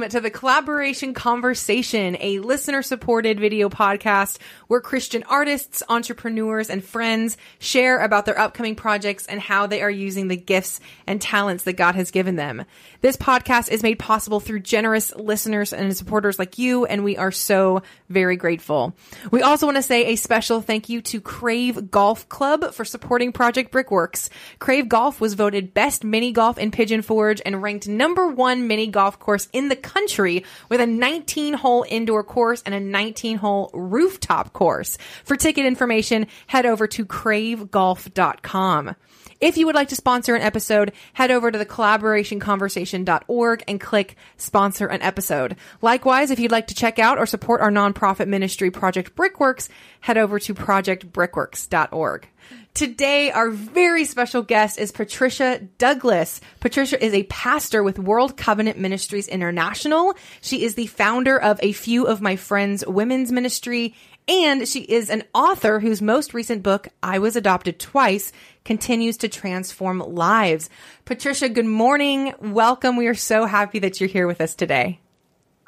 Welcome to the Collaboration Conversation, a listener supported video podcast where Christian artists, entrepreneurs, and friends share about their upcoming projects and how they are using the gifts and talents that God has given them. This podcast is made possible through generous listeners and supporters like you, and we are so very grateful. We also want to say a special thank you to Crave Golf Club for supporting Project Brickworks. Crave Golf was voted best mini golf in Pigeon Forge and ranked number one mini golf course in the country with a 19 hole indoor course and a 19 hole rooftop course. For ticket information, head over to cravegolf.com. If you would like to sponsor an episode, head over to the collaborationconversation.org and click sponsor an episode. Likewise, if you'd like to check out or support our nonprofit ministry Project Brickworks, head over to projectbrickworks.org. Today, our very special guest is Patricia Douglas. Patricia is a pastor with World Covenant Ministries International. She is the founder of A Few of My Friends Women's Ministry, and she is an author whose most recent book, I Was Adopted Twice, continues to transform lives. Patricia, good morning. Welcome. We are so happy that you're here with us today.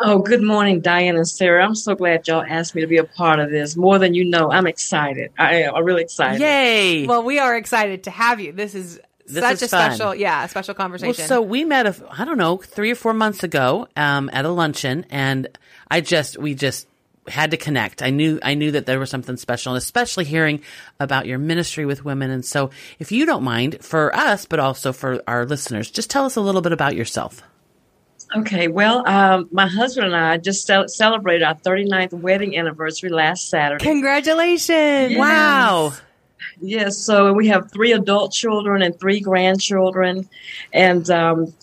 Oh, good morning, Diane and Sarah. I'm so glad y'all asked me to be a part of this. More than you know, I'm excited. I am. I'm really excited. Yay! Well, we are excited to have you. This is This such is a fun. special, yeah, a special conversation. Well, so we met, a, I don't know, three or four months ago um, at a luncheon, and I just, we just had to connect. I knew, I knew that there was something special, and especially hearing about your ministry with women. And so, if you don't mind, for us, but also for our listeners, just tell us a little bit about yourself. Okay. Well, um, my husband and I just cel- celebrated our 39th wedding anniversary last Saturday. congratulations. Wow. Yes. So we have three adult children and three grandchildren, and um,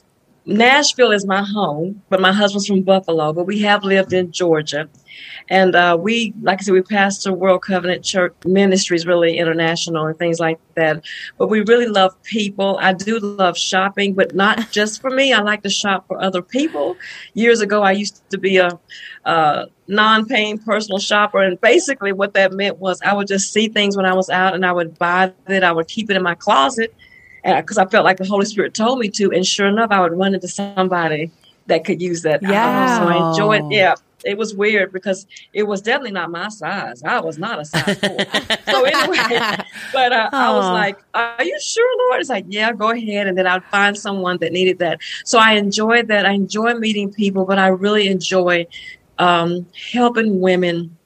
Nashville is my home, but my husband's from Buffalo. But we have lived in Georgia, and uh, we, like I said, we pastor World Covenant Church Ministries, really international and things like that. But we really love people. I do love shopping, but not just for me. I like to shop for other people. Years ago, I used to be a, uh non-paying personal shopper, and basically what that meant was I would just see things when I was out, and I would buy it. I would keep it in my closet because I felt like the Holy Spirit told me to. And sure enough, I would run into somebody that could use that. item. So I enjoyed. Yeah, it was weird because it was definitely not my size. I was not a size four. so anyway, but uh, I was like, "Are you sure, Lord?" It's like, "Yeah, go ahead." And then I'd find someone that needed that. So I enjoyed that. I enjoy meeting people, but I really enjoy um, helping women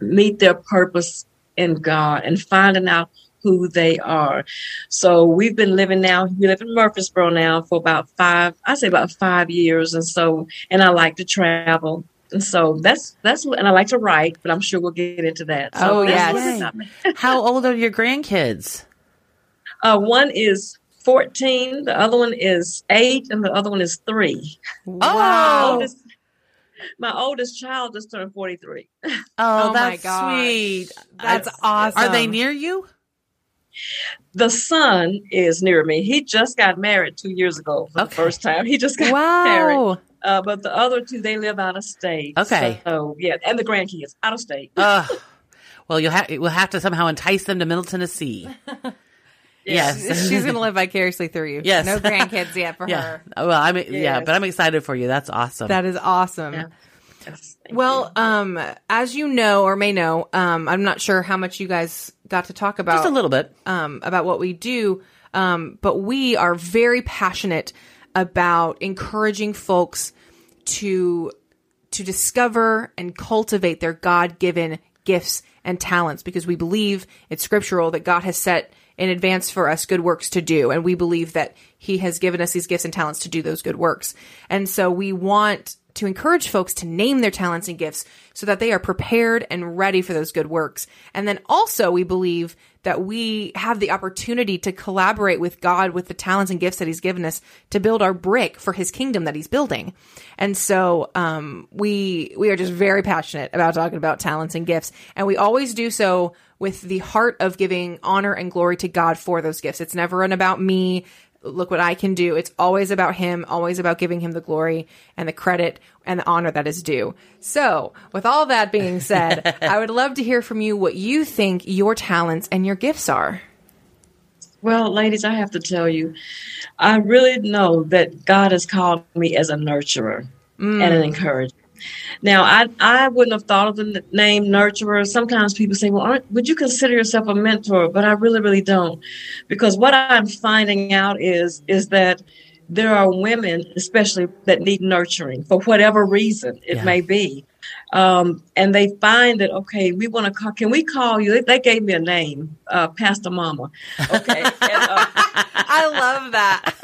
meet their purpose in God and finding out who they are. So we've been living now, we live in Murfreesboro now for about five, I say about five years. And so, and I like to travel. And so that's, that's, and I like to write, but I'm sure we'll get into that. So Oh, that's yes. what it's about me. How old are your grandkids? Uh, one is 14, the other one is eight, and the other one is three. My Oh, oldest, my oldest child just turned 43. oh, Oh my that's gosh. sweet. That's I- awesome. Are they near you? The son is near me. He just got married two years ago for Okay. the first time. He just got married. Wow. Uh, but the other two, they live out of state. Okay. So yeah, and the grandkids out of state. Ugh. Well, you'll have we'll have to somehow entice them to Middle Tennessee. Yes. She's going to live vicariously through you. Yes. No grandkids yet for Yeah. her. Well, I'm yeah, Yes. but I'm excited for you. That's awesome. That is awesome. Yeah. Yes, Well, you. um, as you know or may know, um, I'm not sure how much you guys got to talk about Just a little bit. um, about what we do, um, but we are very passionate about encouraging folks to to discover and cultivate their God given gifts and talents because we believe it's scriptural that God has set in advance for us good works to do. And we believe that He has given us these gifts and talents to do those good works. And so we want to encourage folks to name their talents and gifts so that they are prepared and ready for those good works. And then also we believe that we have the opportunity to collaborate with God with the talents and gifts that He's given us to build our brick for His kingdom that He's building. And so um, we we are just very passionate about talking about talents and gifts, and we always do so with the heart of giving honor and glory to God for those gifts. It's never an about me. Look what I can do. It's always about him, always about giving him the glory and the credit and the honor that is due. So, with all that being said, I would love to hear from you what you think your talents and your gifts are. Well, ladies, I have to tell you, I really know that God has called me as a nurturer. and an mm. encourager. Now, I I wouldn't have thought of the name nurturer. Sometimes people say, "Well, aren't, would you consider yourself a mentor?" But I really, really don't, because what I'm finding out is is that there are women, especially that need nurturing for whatever reason it Yeah. may be, um, and they find that okay, we want to call. Can we call you? They, they gave me a name, uh, Pastor Mama. Okay. and, uh, I love that.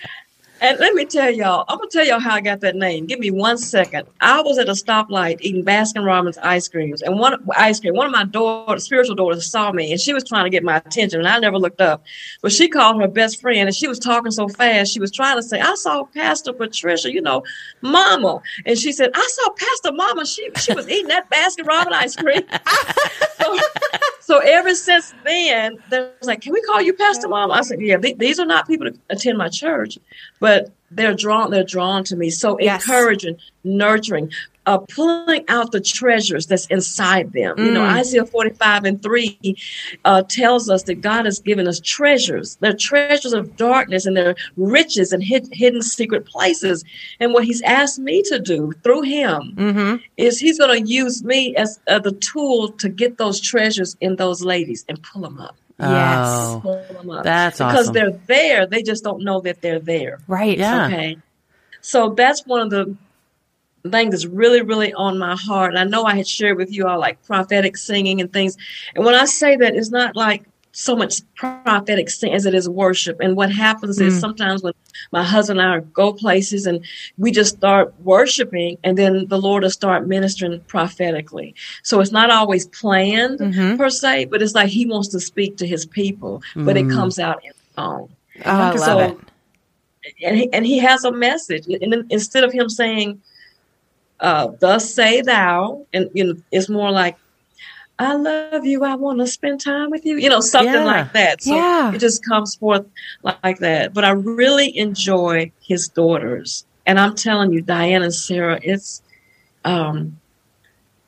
and let me tell y'all, I'm gonna tell y'all how I got that name. Give me one second. I was at a stoplight eating Baskin Robbins ice creams, and one ice cream. One of my daughter, spiritual daughters, saw me, and she was trying to get my attention, and I never looked up. But she called her best friend, and she was talking so fast, she was trying to say, "I saw Pastor Patricia, you know, Mama," and she said, "I saw Pastor Mama. She she was eating that Baskin Robbins ice cream." so, so ever since then, they're like, "Can we call you Pastor Mom?" I said, "Yeah, th- these are not people to attend my church, but they're drawn. They're drawn to me. So Yes. encouraging, nurturing, uh, pulling out the treasures that's inside them. You know, Mm. Isaiah forty-five and three uh, tells us that God has given us treasures. They're treasures of darkness, and they're riches and hid- hidden secret places. And what He's asked me to do through Him hmm is he's going to use me as uh, the tool to get those treasures in those ladies and pull them up. Yes. Oh, Pull them that's because awesome. they're there. They just don't know that they're there. Right. Yeah. Okay. So that's one of the things that's really, really on my heart. And I know I had shared with you all like prophetic singing and things. And when I say that, it's not like so much prophetic sing as it is worship. And what happens is Mm. sometimes when my husband and I go places and we just start worshiping, and then the Lord will start ministering prophetically. So it's not always planned Mhm. per se, but it's like He wants to speak to His people, but it Mm. comes out in song Oh, I love So- it. and he, and he has a message. And then instead of him saying, uh, thus say thou, and you know, it's more like, I love you. I want to spend time with you. You know, something yeah. like that. So yeah. it just comes forth like that. But I really enjoy his daughters. And I'm telling you, Diane and Sarah, it's, um,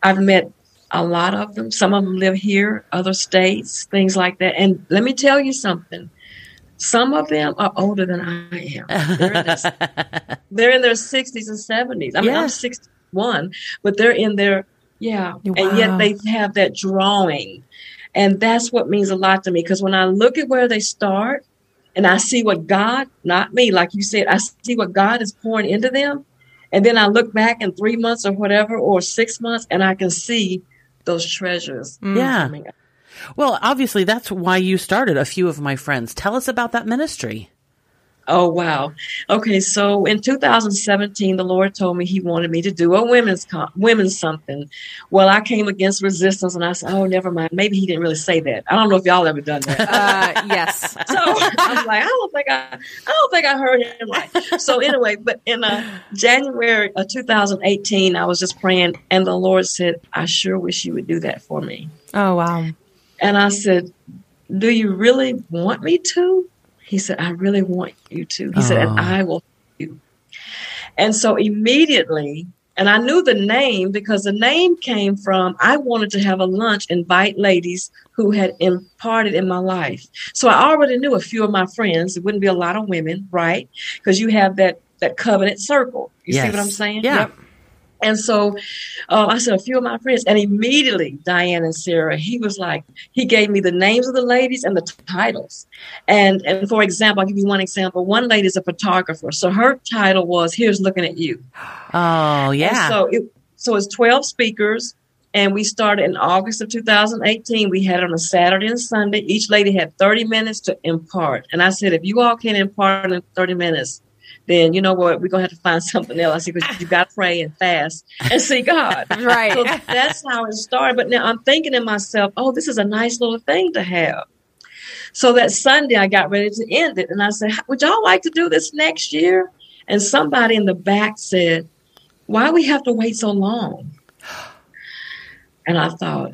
I've met a lot of them. Some of them live here, other states, things like that. And let me tell you something. Some of them are older than I am. They're in their, they're in their 60s and 70s. I mean, yeah. I'm 60 one, but they're in there, yeah, wow. and yet they have that drawing, and that's what means a lot to me because when I look at where they start, and I see what God, not me, like you said, I see what God is pouring into them, and then I look back in three months or whatever, or six months, and I can see those treasures. Mm. Yeah. Well, obviously, that's why you started a few of my friends. Tell us about that ministry. Oh wow. Okay, so in 2017, the Lord told me He wanted me to do a women's con- women's something. Well, I came against resistance, and I said, "Oh, never mind. Maybe He didn't really say that. I don't know if y'all ever done that." Uh, yes. so I was like, "I don't think I, I don't think I heard Him right." So anyway, but in uh, January of 2018, I was just praying, and the Lord said, "I sure wish you would do that for me." Oh wow. And I said, Do you really want me to? He said, I really want you to. He said, and. I will help you. And so immediately, and I knew the name because the name came from I wanted to have a lunch, invite ladies who had imparted in my life. So I already knew a few of my friends. It wouldn't be a lot of women, right? Because you have that that covenant circle. You see what I'm saying? Yeah. Yep. And so um, I said, a few of my friends, and immediately Diane and Sarah, he was like, he gave me the names of the ladies and the titles. And and for example, I'll give you one example. One lady is a photographer. So her title was Here's Looking at You. Oh, And yeah. so it so it's 12 speakers. And we started in August of 2018. We had it on a Saturday and Sunday. Each lady had 30 minutes to impart. And I said, if you all can impart in 30 minutes, then you know what? We're going to have to find something else. Because you got to pray and fast and see God. Right. So that's how it started. But now I'm thinking to myself, oh, this is a nice little thing to have. So that Sunday, I got ready to end it. And I said, would y'all like to do this next year? And somebody in the back said, why we have to wait so long? And I thought,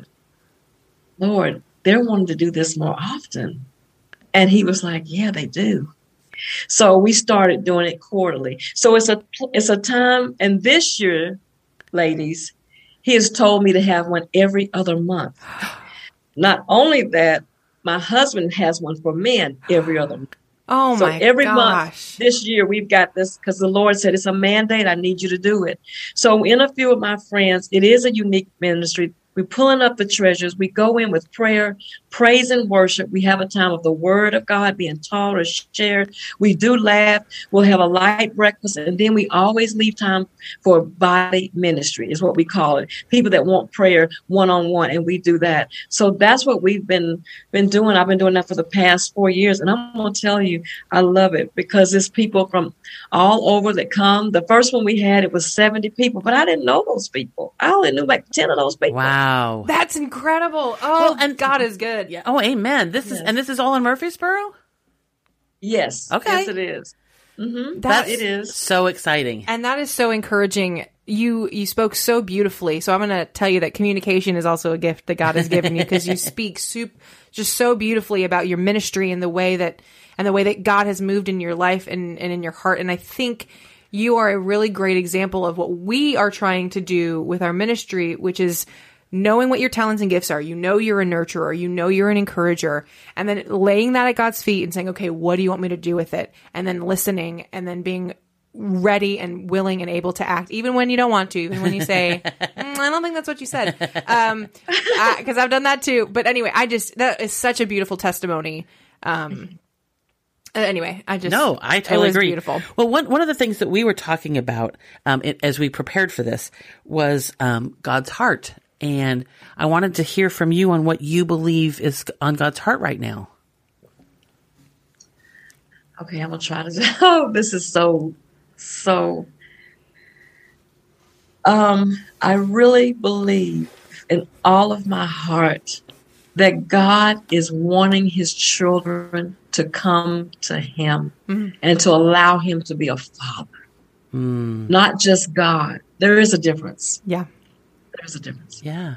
Lord, they're wanting to do this more often. And he was like, yeah, they do. So we started doing it quarterly. So it's a it's a time, and this year, ladies, he has told me to have one every other month. Not only that, my husband has one for men every other month. Oh so my every gosh. month this year we've got this because the Lord said it's a mandate. I need you to do it. So in a few of my friends, it is a unique ministry. We're pulling up the treasures. We go in with prayer, praise, and worship. We have a time of the Word of God being taught or shared. We do laugh. We'll have a light breakfast, and then we always leave time for body ministry, is what we call it. People that want prayer one on one, and we do that. So that's what we've been been doing. I've been doing that for the past four years, and I'm going to tell you, I love it because it's people from all over that come. The first one we had, it was 70 people, but I didn't know those people. I only knew like 10 of those people. Wow. That's incredible. Oh, Well, and- God is good. Yeah. Oh, amen. This is and this is all in Murfreesboro. Yes. Okay. Yes, it is. Mm-hmm. That's- it is. So exciting. And that is so encouraging. You you spoke so beautifully. So I'm going to tell you that communication is also a gift that God has given you because you speak soup just so beautifully about your ministry and the way that and the way that God has moved in your life and, and in your heart. And I think you are a really great example of what we are trying to do with our ministry, which is knowing what your talents and gifts are. You know you're a nurturer, you know you're an encourager, and then laying that at God's feet and saying, okay, what do you want me to do with it? And then listening and then being ready and willing and able to act, even when you don't want to, even when you say, "Mm, I don't think that's what you said. Um, because I've done that too. But anyway, I just, that is such a beautiful testimony. Um, uh, anyway, I just, No, I totally agree. beautiful. Well, one one of the things that we were talking about um, it, as we prepared for this was um, God's heart, and I wanted to hear from you on what you believe is on God's heart right now. Okay, I'm gonna try to. Oh, this is so, so. Um, I really believe in all of my heart that God is wanting His children to come to Him and to allow Him to be a father, not just God. There is a difference. Yeah. There's a difference. Yeah.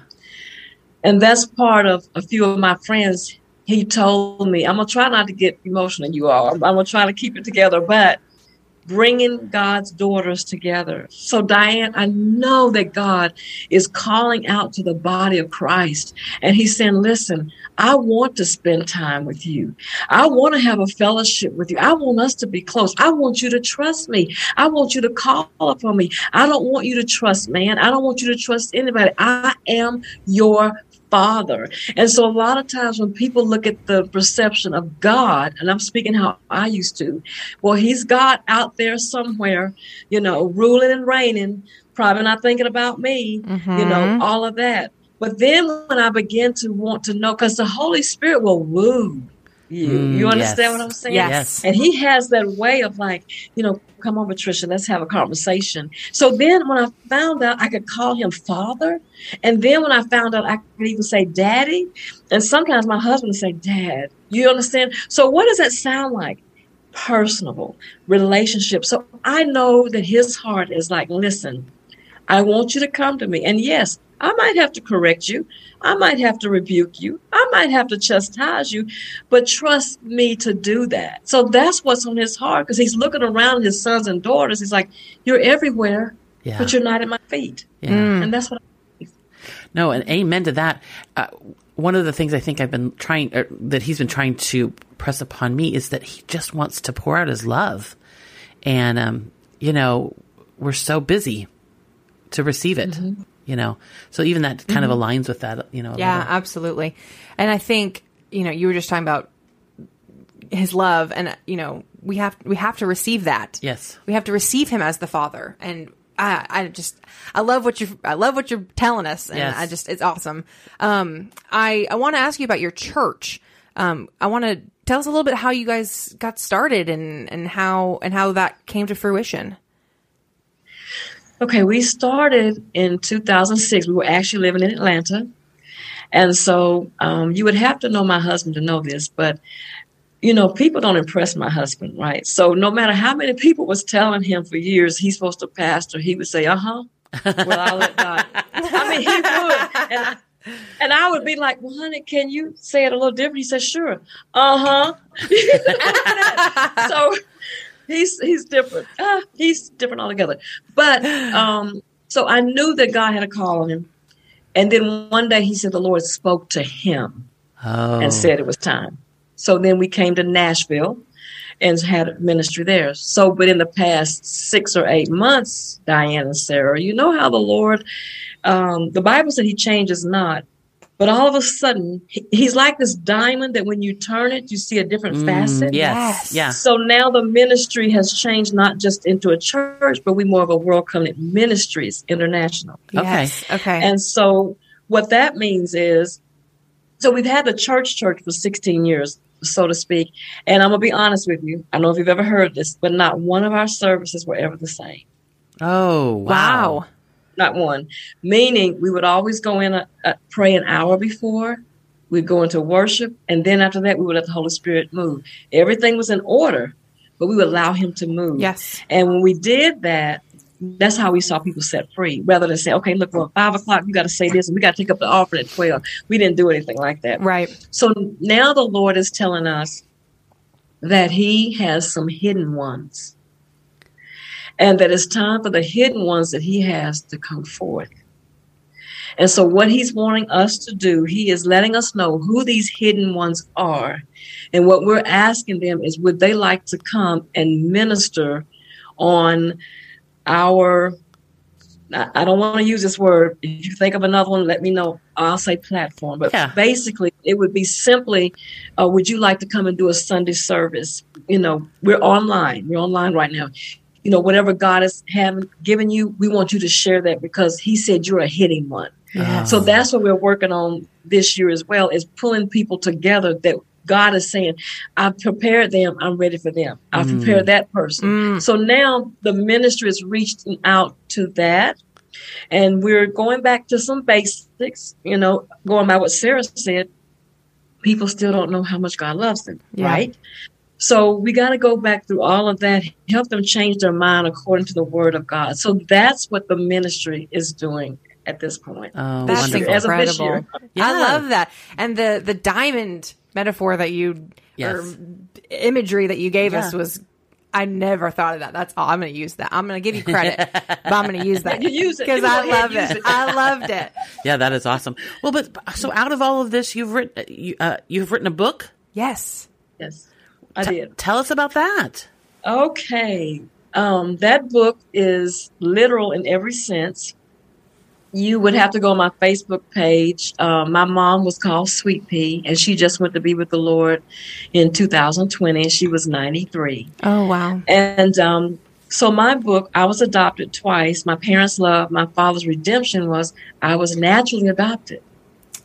And that's part of a few of my friends. He told me, I'm going to try not to get emotional, you all. I'm, I'm going to try to keep it together, but bringing God's daughters together. So, Diane, I know that God is calling out to the body of Christ. And He's saying, listen, I want to spend time with you. I want to have a fellowship with you. I want us to be close. I want you to trust me. I want you to call upon me. I don't want you to trust man. I don't want you to trust anybody. I am your father. And so a lot of times when people look at the perception of God, and I'm speaking how I used to, well, he's God out there somewhere, you know, ruling and reigning, probably not thinking about me, you know, mm-hmm. all of that. But then when I begin to want to know, because the Holy Spirit will woo you. Mm, you understand yes. what I'm saying? Yes. Yes. And he has that way of like, you know, come on, Patricia, let's have a conversation. So then when I found out I could call him father, and then when I found out I could even say daddy, and sometimes my husband would say dad. You understand? So what does that sound like? Personable relationship. So I know that his heart is like, listen, I want you to come to me. And yes, I might have to correct you. I might have to rebuke you. I might have to chastise you, but trust me to do that. So that's what's on his heart because he's looking around his sons and daughters. He's like, You're everywhere, Yeah. but you're not at my feet. yeah. And that's what No, and amen to that. Uh, one of the things I think I've been trying, er, that he's been trying to press upon me is that he just wants to pour out his love. And, um, you know, we're so busy to receive it, you know. So even that kind of aligns with that, you know. Yeah, little. absolutely. And I think, you know, you were just talking about his love and you know, we have we have to receive that. Yes. We have to receive him as the father. And I I just I love what you're, I love what you're telling us and Yes. I just it's awesome. Um I I want to ask you about your church. Um I want to tell us a little bit how you guys got started and and how and how that came to fruition. Okay, we started in 2006. We were actually living in Atlanta. And so um, you would have to know my husband to know this, but you know, people don't impress my husband, right? So no matter how many people was telling him for years he's supposed to pastor, he would say, "Uh huh." Well, I'll let God. I mean, he would, and I, and I would be like, "Well, honey, can you say it a little different?" He said, "Sure." Uh huh. so he's he's different. Uh, he's different altogether. But um, so I knew that God had a call on him, and then one day he said the Lord spoke to him Oh. and said it was time. So then we came to Nashville, and had ministry there. So, but in the past six or eight months, Diane and Sarah, you know how the Lord, um, the Bible said He changes not. But all of a sudden, he's like this diamond that when you turn it, you see a different facet. Mm, yes. Yes. Yeah. So now the ministry has changed not just into a church, but we more of a World Covenant Ministries International. Yes. Okay. And so what that means is, so we've had the church church for 16 years, so to speak. And I'm gonna be honest with you. I don't know if you've ever heard this, but not one of our services were ever the same. Oh, wow. wow. Not one. Meaning we would always go in, a, a, pray an hour before. We'd go into worship, and then after that, we would let the Holy Spirit move. Everything was in order, but we would allow Him to move. Yes. And when we did that, that's how we saw people set free. Rather than say, okay, look, well, five o'clock, you got to say this, and we got to take up the offering at 12. We didn't do anything like that. Right. So now the Lord is telling us that He has some hidden ones. And that it's time for the hidden ones that He has to come forth. And so, what He's wanting us to do, He is letting us know who these hidden ones are. And what we're asking them is would they like to come and minister on our I don't want to use this word. If you think of another one, let me know. I'll say platform. But Yeah. basically, it would be simply, uh, would you like to come and do a Sunday service? You know, we're online. We're online right now. You know, whatever God has having given you, we want you to share that because He said you're a hitting one. So that's what we're working on this year as well, is pulling people together that God is saying, I've prepared them, I'm ready for them. I've Mm. prepared that person. Mm. So now the ministry is reaching out to that. And we're going back to some basics, you know, going by what Sarah said. People still don't know how much God loves them, Yeah. right? So we got to go back through all of that, help them change their mind according to the word of God. So that's what the ministry is doing at this point. Oh, That's wonderful. As of this incredible. Yeah. I love that. And the the diamond metaphor that you Yes. or imagery that you gave us was I never thought of that. That's all. I'm going to use that. I'm going to give you credit, but I'm going to use that. You use it. because I ahead, love it. it. I loved it. Yeah, that is awesome. Well, but so out of all of this, you've written you, uh, you've written a book. Yes. Yes, I T- did. Tell us about that. Okay. Um, that book is literal in every sense. You would have to go on my Facebook page. Um, my mom was called Sweet Pea, and she just went to be with the Lord in 2020. She was 93. Oh wow. And um, so my book, I was adopted twice. My parents' love, my father's redemption was I was naturally adopted,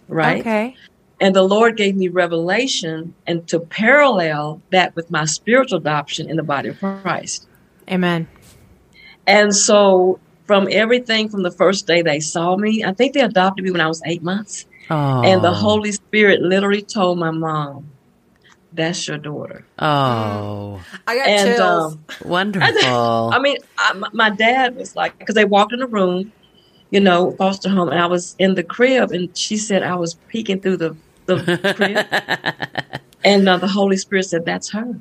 right? Okay. And the Lord gave me revelation and to parallel that with my spiritual adoption in the body of Christ. Amen. And so from everything from the first day they saw me, I think they adopted me when I was eight months. Oh, And the Holy Spirit literally told my mom, that's your daughter. Oh, I got And chills. um, wonderful. I mean, I, my- my dad was like, because they walked in the room, you know, foster home, and I was in the crib, and she said I was peeking through the, the crib. And uh, the Holy Spirit said, That's her.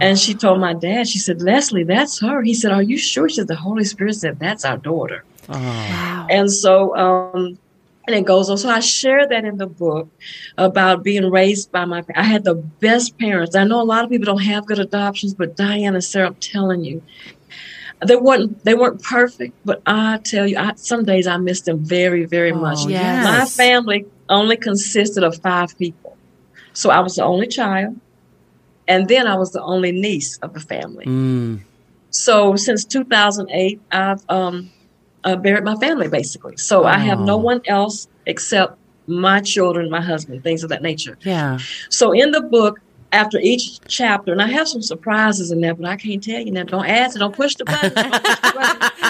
And she told my dad, She said, Leslie, that's her. He said, Are you sure? She said, The Holy Spirit said, That's our daughter. oh, wow. And so, um, and it goes on. So I share that in the book about being raised by my. I had the best parents. I know a lot of people don't have good adoptions, but Diane and Sarah, I'm telling you, they weren't. They weren't perfect, but I tell you, I, some days I miss them very, very much. Oh, yes. My family only consisted of five people, so I was the only child, and then I was the only niece of the family. Mm. So since 2008, I've um, uh, buried my family basically. So I have no Oh. one else except my children, my husband, things of that nature. Yeah. So in the book, after each chapter, and I have some surprises in there, but I can't tell you now. Don't ask it. Don't push the button. Don't push, the button.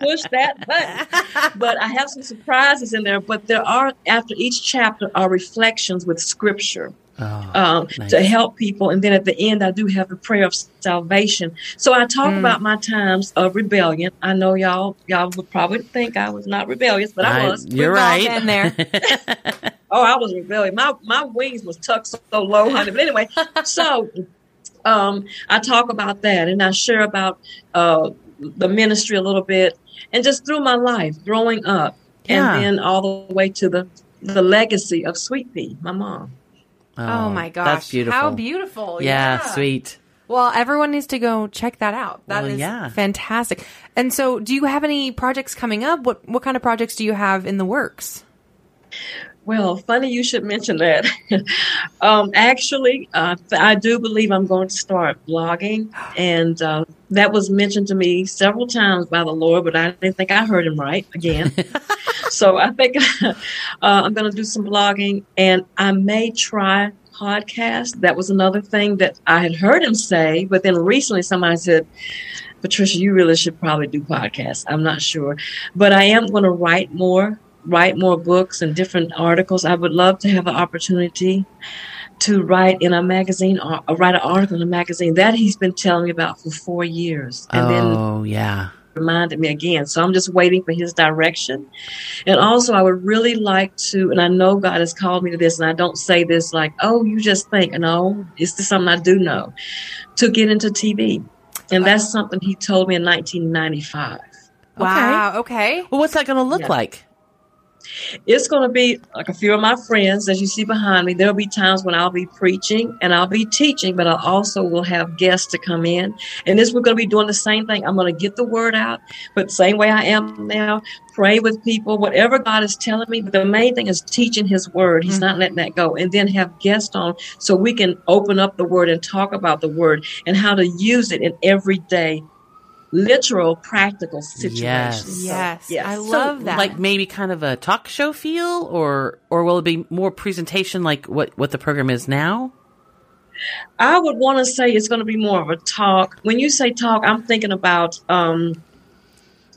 Don't push that button. But I have some surprises in there. But there are after each chapter are reflections with scripture Oh, um, Nice. to help people. And then at the end, I do have a prayer of salvation. So I talk Mm. about my times of rebellion. I know y'all y'all would probably think I was not rebellious, but I, I- was. You're We've all right. been there. Oh, I was rebellious. My my wings was tucked so low, honey. But anyway, so um, I talk about that, and I share about uh, the ministry a little bit, and just through my life, growing up, Yeah. and then all the way to the the legacy of Sweet Pea, my mom. Oh, oh my gosh. That's beautiful. How beautiful. Yeah, sweet. Well, everyone needs to go check that out. That is Well, yeah. fantastic. And so, do you have any projects coming up? What what kind of projects do you have in the works? Well, funny you should mention that. um, actually, uh, I do believe I'm going to start blogging, and uh, that was mentioned to me several times by the Lord, but I didn't think I heard him right again. so I think uh, I'm going to do some blogging, and I may try podcast. That was another thing that I had heard him say, but then recently somebody said, Patricia, you really should probably do podcasts. I'm not sure, but I am going to write more write more books and different articles. I would love to have an opportunity to write in a magazine or or write an article in a magazine that he's been telling me about for four years. And then oh, yeah. reminded me again. So I'm just waiting for his direction. And also, I would really like to, and I know God has called me to this, and I don't say this like, oh, you just think. No, it's just something I do know to get into TV. And that's something he told me in 1995. Wow. Okay. Well, what's that going to look Yeah. like? It's going to be like a few of my friends, as you see behind me. There'll be times when I'll be preaching and I'll be teaching, but I also will have guests to come in. And this, we're going to be doing the same thing. I'm going to get the word out, but same way I am now, pray with people, whatever God is telling me. But the main thing is teaching His word. He's not mm-hmm. letting that go. And then have guests on so we can open up the word and talk about the word and how to use it in everyday, literal, practical situations. Yes. So, Yes. yes. I So, love that. Like maybe kind of a talk show feel, or or will it be more presentation like what what the program is now? I would want to say it's going to be more of a talk. When you say talk, I'm thinking about um,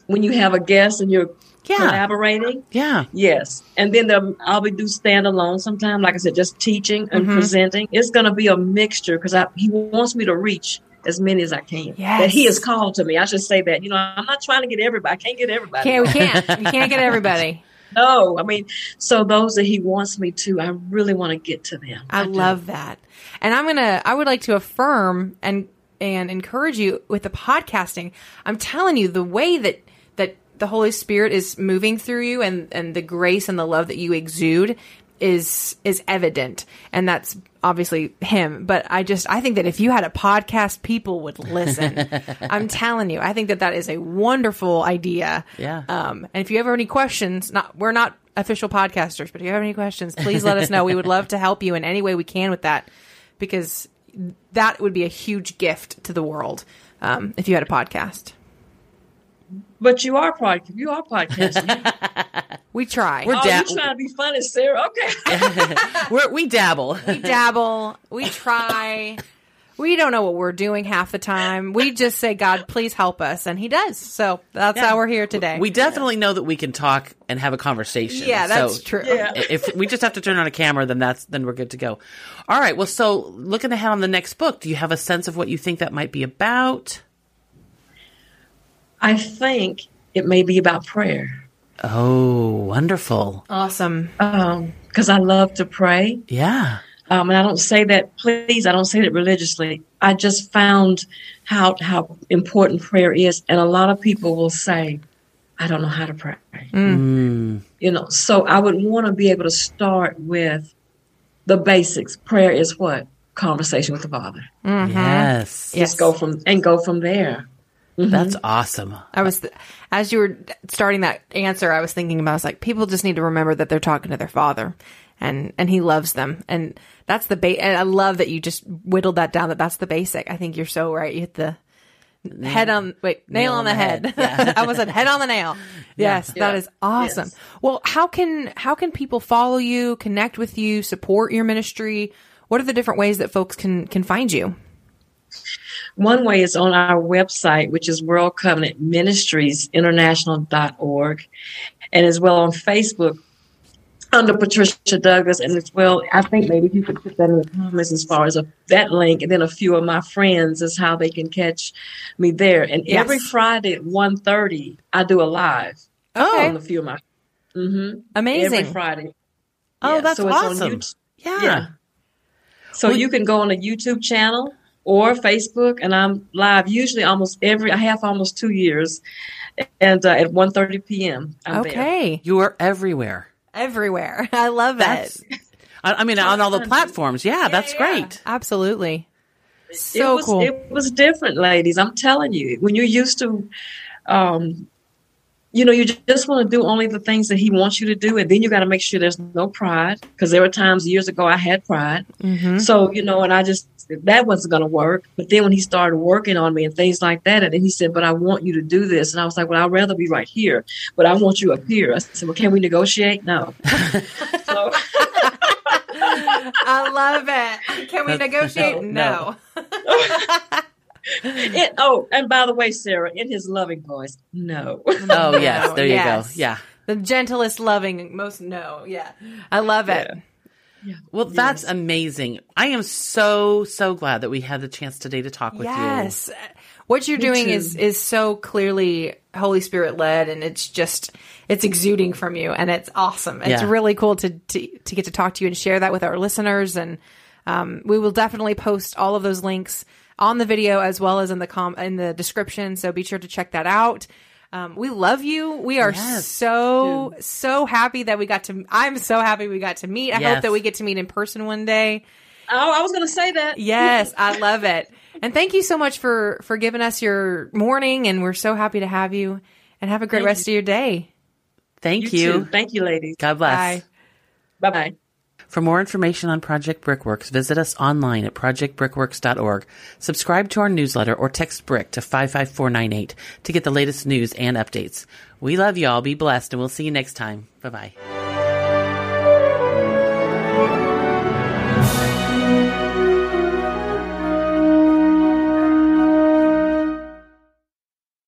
when you have a guest and you're Yeah. collaborating. Yeah. Yes, and then the, I'll be do standalone sometime. Like I said, just teaching and Mhm. presenting. It's going to be a mixture because he wants me to reach as many as I can. That he has called to me. I should say that. You know, I'm not trying to get everybody. I can't get everybody. can't we can't we can't get everybody. No, I mean, so those that he wants me to, I really want to get to them. I do. love that. And I'm going to I would like to affirm and and encourage you with the podcasting. I'm telling you the way that that the Holy Spirit is moving through you and and the grace and the love that you exude is is evident and that's obviously him but i just i think that if you had a podcast people would listen. I'm telling you i think that that is a wonderful idea. Yeah. um and if you ever have any questions not we're not official podcasters but if you have any questions please let us know. We would love to help you in any way we can with that because that would be a huge gift to the world um, if you had a podcast But you are podcast. You are podcasting. we try We're oh, da- you trying to be funny, Sarah? Okay. We're, we dabble. we dabble, we try. We don't know what we're doing half the time. We just say, God, please help us. And He does. So that's Yeah. how we're here today. We definitely know that we can talk and have a conversation. yeah, that's So true. Yeah. If we just have to turn on a camera, then that's then we're good to go. All right. Well, so looking ahead on the next book, do you have a sense of what you think that might be about? I think it may be about prayer Oh, wonderful. Awesome. because I love to pray. Yeah. Um, and I don't say that, please, I don't say that religiously. I just found how how important prayer is, and a lot of people will say, "I don't know how to pray." Mm. You know, so I would want to be able to start with the basics. Prayer is what conversation with the Father. Yes. Yes. Just go from and go from there. Mm-hmm. That's awesome. I was, as you were starting that answer, I was thinking about, I was like, people just need to remember that they're talking to their father and, and he loves them. And that's the base. And I love that you just whittled that down, that that's the basic. I think you're so right. You hit the head on, wait, nail, on the head. I was said head on the nail. Yes. that Yeah. is awesome. Yes. Well, how can, how can people follow you, connect with you, support your ministry? What are the different ways that folks can, can find you? One way is on our website, which is World Covenant Ministries International.org, and as well on Facebook under Patricia Douglas, and as well, I think maybe you could put that in the comments as far as a, that link, and then a few of my friends is how they can catch me there. And Yes. every Friday at 1.30, I do a live Okay. on a few of my mm-hmm, Amazing. every Friday. Oh, Yeah, that's so awesome. Yeah. Yeah. So you can go on a YouTube channel or Facebook, and I'm live usually almost every. I have almost two years, and uh, at 1.30 p.m. I'm there. Okay. You are everywhere. Everywhere. I love That's it. I, I mean, on all the platforms. Yeah, that's yeah. great. Absolutely. So it was, cool. It was different, ladies. I'm telling you, when you're used to, um, you know, you just want to do only the things that he wants you to do, and then you got to make sure there's no pride, because there were times years ago I had pride. Mhm. So you know, and I just that wasn't going to work. But then when he started working on me and things like that, and then he said, "But I want you to do this," and I was like, "Well, I'd rather be right here, but I want you up here." I said, "Well, can we negotiate?" No. so, I love it. Can we negotiate? No, No. it, oh, and by the way, Sarah, in his loving voice, no. Oh yes, No, there you yes. go. Yeah. The gentlest, loving, most no. Yeah. I love it. Yeah. Well, that's amazing. I am so so glad that we had the chance today to talk with you. Yes. What you're Me doing too. is is so clearly Holy Spirit led and it's just it's exuding from you and it's awesome. It's Yeah. really cool to, to to get to talk to you and share that with our listeners and um, we will definitely post all of those links on the video as well as in the com in the description. So be sure to check that out. Um, we love you. We are Yes, so so happy that we got to. I'm so happy we got to meet. I Yes. hope that we get to meet in person one day. Oh, I was going to say that. Yes, I love it. And thank you so much for for giving us your morning and we're so happy to have you and have a great Thank rest of your day. Thank You you. Thank you, ladies. God bless. Bye. Bye bye. For more information on Project Brickworks, visit us online at projectbrickworks.org. Subscribe to our newsletter or text BRICK to 55498 to get the latest news and updates. We love y'all. Be blessed and we'll see you next time. Bye bye.